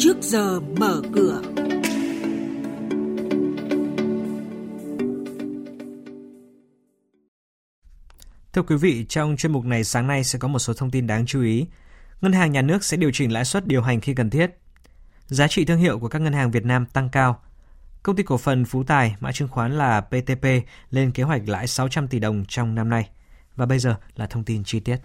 trước giờ mở cửa. Thưa quý vị, trong chuyên mục này sáng nay sẽ có một số thông tin đáng chú ý. Ngân hàng nhà nước sẽ điều chỉnh lãi suất điều hành khi cần thiết. Giá trị thương hiệu của các ngân hàng Việt Nam tăng cao. Công ty cổ phần Phú Tài, mã chứng khoán là PTP, lên kế hoạch lãi 600 tỷ đồng trong năm nay. Và bây giờ là thông tin chi tiết.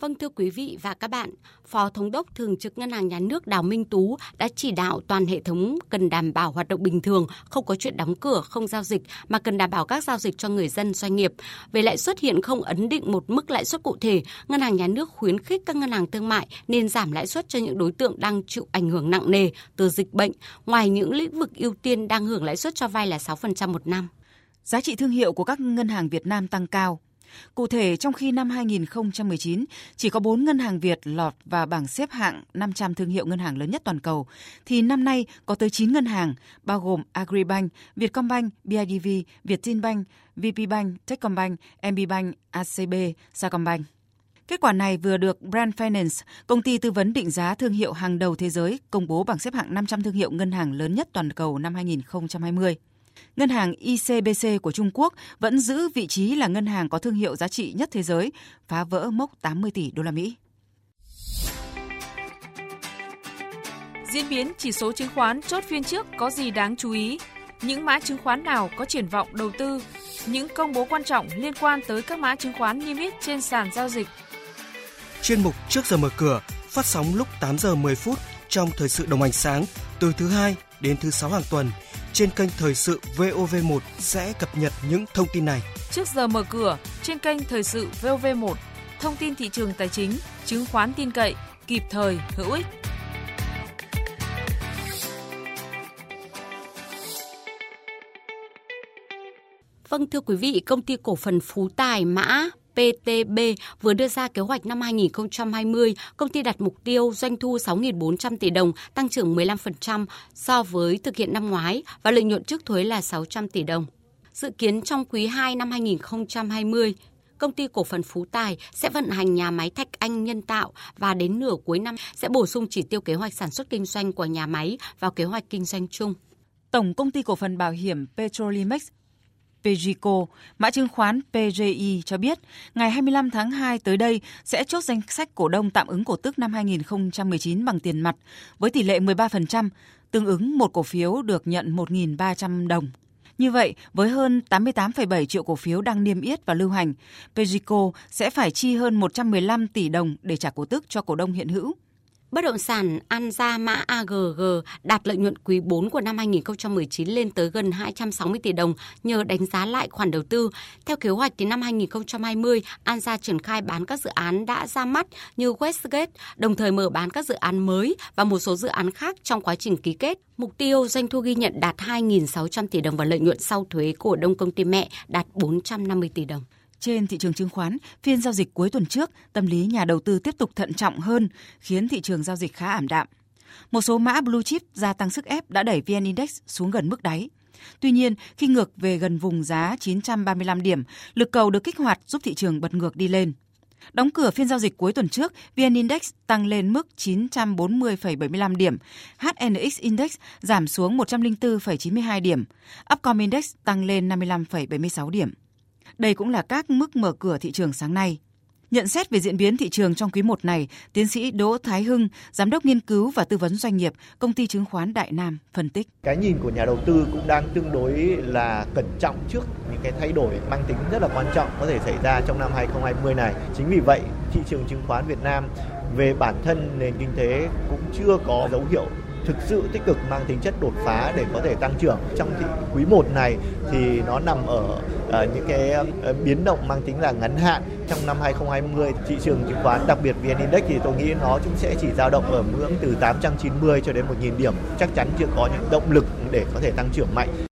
Vâng thưa quý vị và các bạn, Phó Thống đốc Thường trực Ngân hàng Nhà nước Đào Minh Tú đã chỉ đạo toàn hệ thống cần đảm bảo hoạt động bình thường, không có chuyện đóng cửa, không giao dịch, mà cần đảm bảo các giao dịch cho người dân doanh nghiệp. Về lãi suất hiện không ấn định một mức lãi suất cụ thể, Ngân hàng Nhà nước khuyến khích các ngân hàng thương mại nên giảm lãi suất cho những đối tượng đang chịu ảnh hưởng nặng nề từ dịch bệnh, ngoài những lĩnh vực ưu tiên đang hưởng lãi suất cho vay là 6% một năm. Giá trị thương hiệu của các ngân hàng Việt Nam tăng cao, Cụ thể, trong khi năm 2019 chỉ có 4 ngân hàng Việt lọt vào bảng xếp hạng 500 thương hiệu ngân hàng lớn nhất toàn cầu, thì năm nay có tới 9 ngân hàng, bao gồm Agribank, Vietcombank, BIDV, Vietinbank, VPBank, Techcombank, MBBank, ACB, Sacombank. Kết quả này vừa được Brand Finance, công ty tư vấn định giá thương hiệu hàng đầu thế giới, công bố bảng xếp hạng 500 thương hiệu ngân hàng lớn nhất toàn cầu năm 2020. Ngân hàng ICBC của Trung Quốc vẫn giữ vị trí là ngân hàng có thương hiệu giá trị nhất thế giới, phá vỡ mốc 80 tỷ đô la Mỹ. Diễn biến chỉ số chứng khoán chốt phiên trước có gì đáng chú ý? Những mã chứng khoán nào có triển vọng đầu tư? Những công bố quan trọng liên quan tới các mã chứng khoán niêm yết trên sàn giao dịch. Chuyên mục Trước giờ mở cửa phát sóng lúc 8 giờ 10 phút trong thời sự đồng hành sáng từ thứ hai đến thứ sáu hàng tuần – trên kênh Thời sự VOV1 sẽ cập nhật những thông tin này. Trước giờ mở cửa, trên kênh Thời sự VOV1, thông tin thị trường tài chính, chứng khoán tin cậy, kịp thời, hữu ích. Vâng thưa quý vị, công ty cổ phần Phú Tài mã PTB vừa đưa ra kế hoạch năm 2020, công ty đặt mục tiêu doanh thu 6.400 tỷ đồng, tăng trưởng 15% so với thực hiện năm ngoái và lợi nhuận trước thuế là 600 tỷ đồng. Dự kiến trong quý 2 năm 2020, công ty cổ phần Phú Tài sẽ vận hành nhà máy Thạch Anh nhân tạo và đến nửa cuối năm sẽ bổ sung chỉ tiêu kế hoạch sản xuất kinh doanh của nhà máy vào kế hoạch kinh doanh chung. Tổng công ty cổ phần bảo hiểm Petrolimex Pegico, mã chứng khoán PGI cho biết, ngày 25 tháng 2 tới đây sẽ chốt danh sách cổ đông tạm ứng cổ tức năm 2019 bằng tiền mặt với tỷ lệ 13%, tương ứng một cổ phiếu được nhận 1.300 đồng. Như vậy, với hơn 88,7 triệu cổ phiếu đang niêm yết và lưu hành, Pegico sẽ phải chi hơn 115 tỷ đồng để trả cổ tức cho cổ đông hiện hữu. Bất động sản An Gia mã AGG đạt lợi nhuận quý 4 của năm 2019 lên tới gần 260 tỷ đồng nhờ đánh giá lại khoản đầu tư. Theo kế hoạch thì năm 2020, An Gia triển khai bán các dự án đã ra mắt như Westgate, đồng thời mở bán các dự án mới và một số dự án khác trong quá trình ký kết. Mục tiêu doanh thu ghi nhận đạt 2.600 tỷ đồng và lợi nhuận sau thuế của đông công ty mẹ đạt 450 tỷ đồng. Trên thị trường chứng khoán, phiên giao dịch cuối tuần trước, tâm lý nhà đầu tư tiếp tục thận trọng hơn, khiến thị trường giao dịch khá ảm đạm. Một số mã blue chip gia tăng sức ép đã đẩy VN Index xuống gần mức đáy. Tuy nhiên, khi ngược về gần vùng giá 935 điểm, lực cầu được kích hoạt giúp thị trường bật ngược đi lên. Đóng cửa phiên giao dịch cuối tuần trước, VN Index tăng lên mức 940,75 điểm, HNX Index giảm xuống 104,92 điểm, Upcom Index tăng lên 55,76 điểm. Đây cũng là các mức mở cửa thị trường sáng nay. Nhận xét về diễn biến thị trường trong quý 1 này, tiến sĩ Đỗ Thái Hưng, giám đốc nghiên cứu và tư vấn doanh nghiệp, công ty chứng khoán Đại Nam phân tích. Cái nhìn của nhà đầu tư cũng đang tương đối là cẩn trọng trước những cái thay đổi mang tính rất là quan trọng có thể xảy ra trong năm 2020 này. Chính vì vậy, thị trường chứng khoán Việt Nam về bản thân nền kinh tế cũng chưa có dấu hiệu thực sự tích cực mang tính chất đột phá để có thể tăng trưởng. Trong quý 1 này thì nó nằm ở uh, những cái uh, biến động mang tính là ngắn hạn. Trong năm 2020 thị trường chứng khoán đặc biệt VN Index thì tôi nghĩ nó cũng sẽ chỉ dao động ở ngưỡng từ 890 cho đến 1.000 điểm. Chắc chắn chưa có những động lực để có thể tăng trưởng mạnh.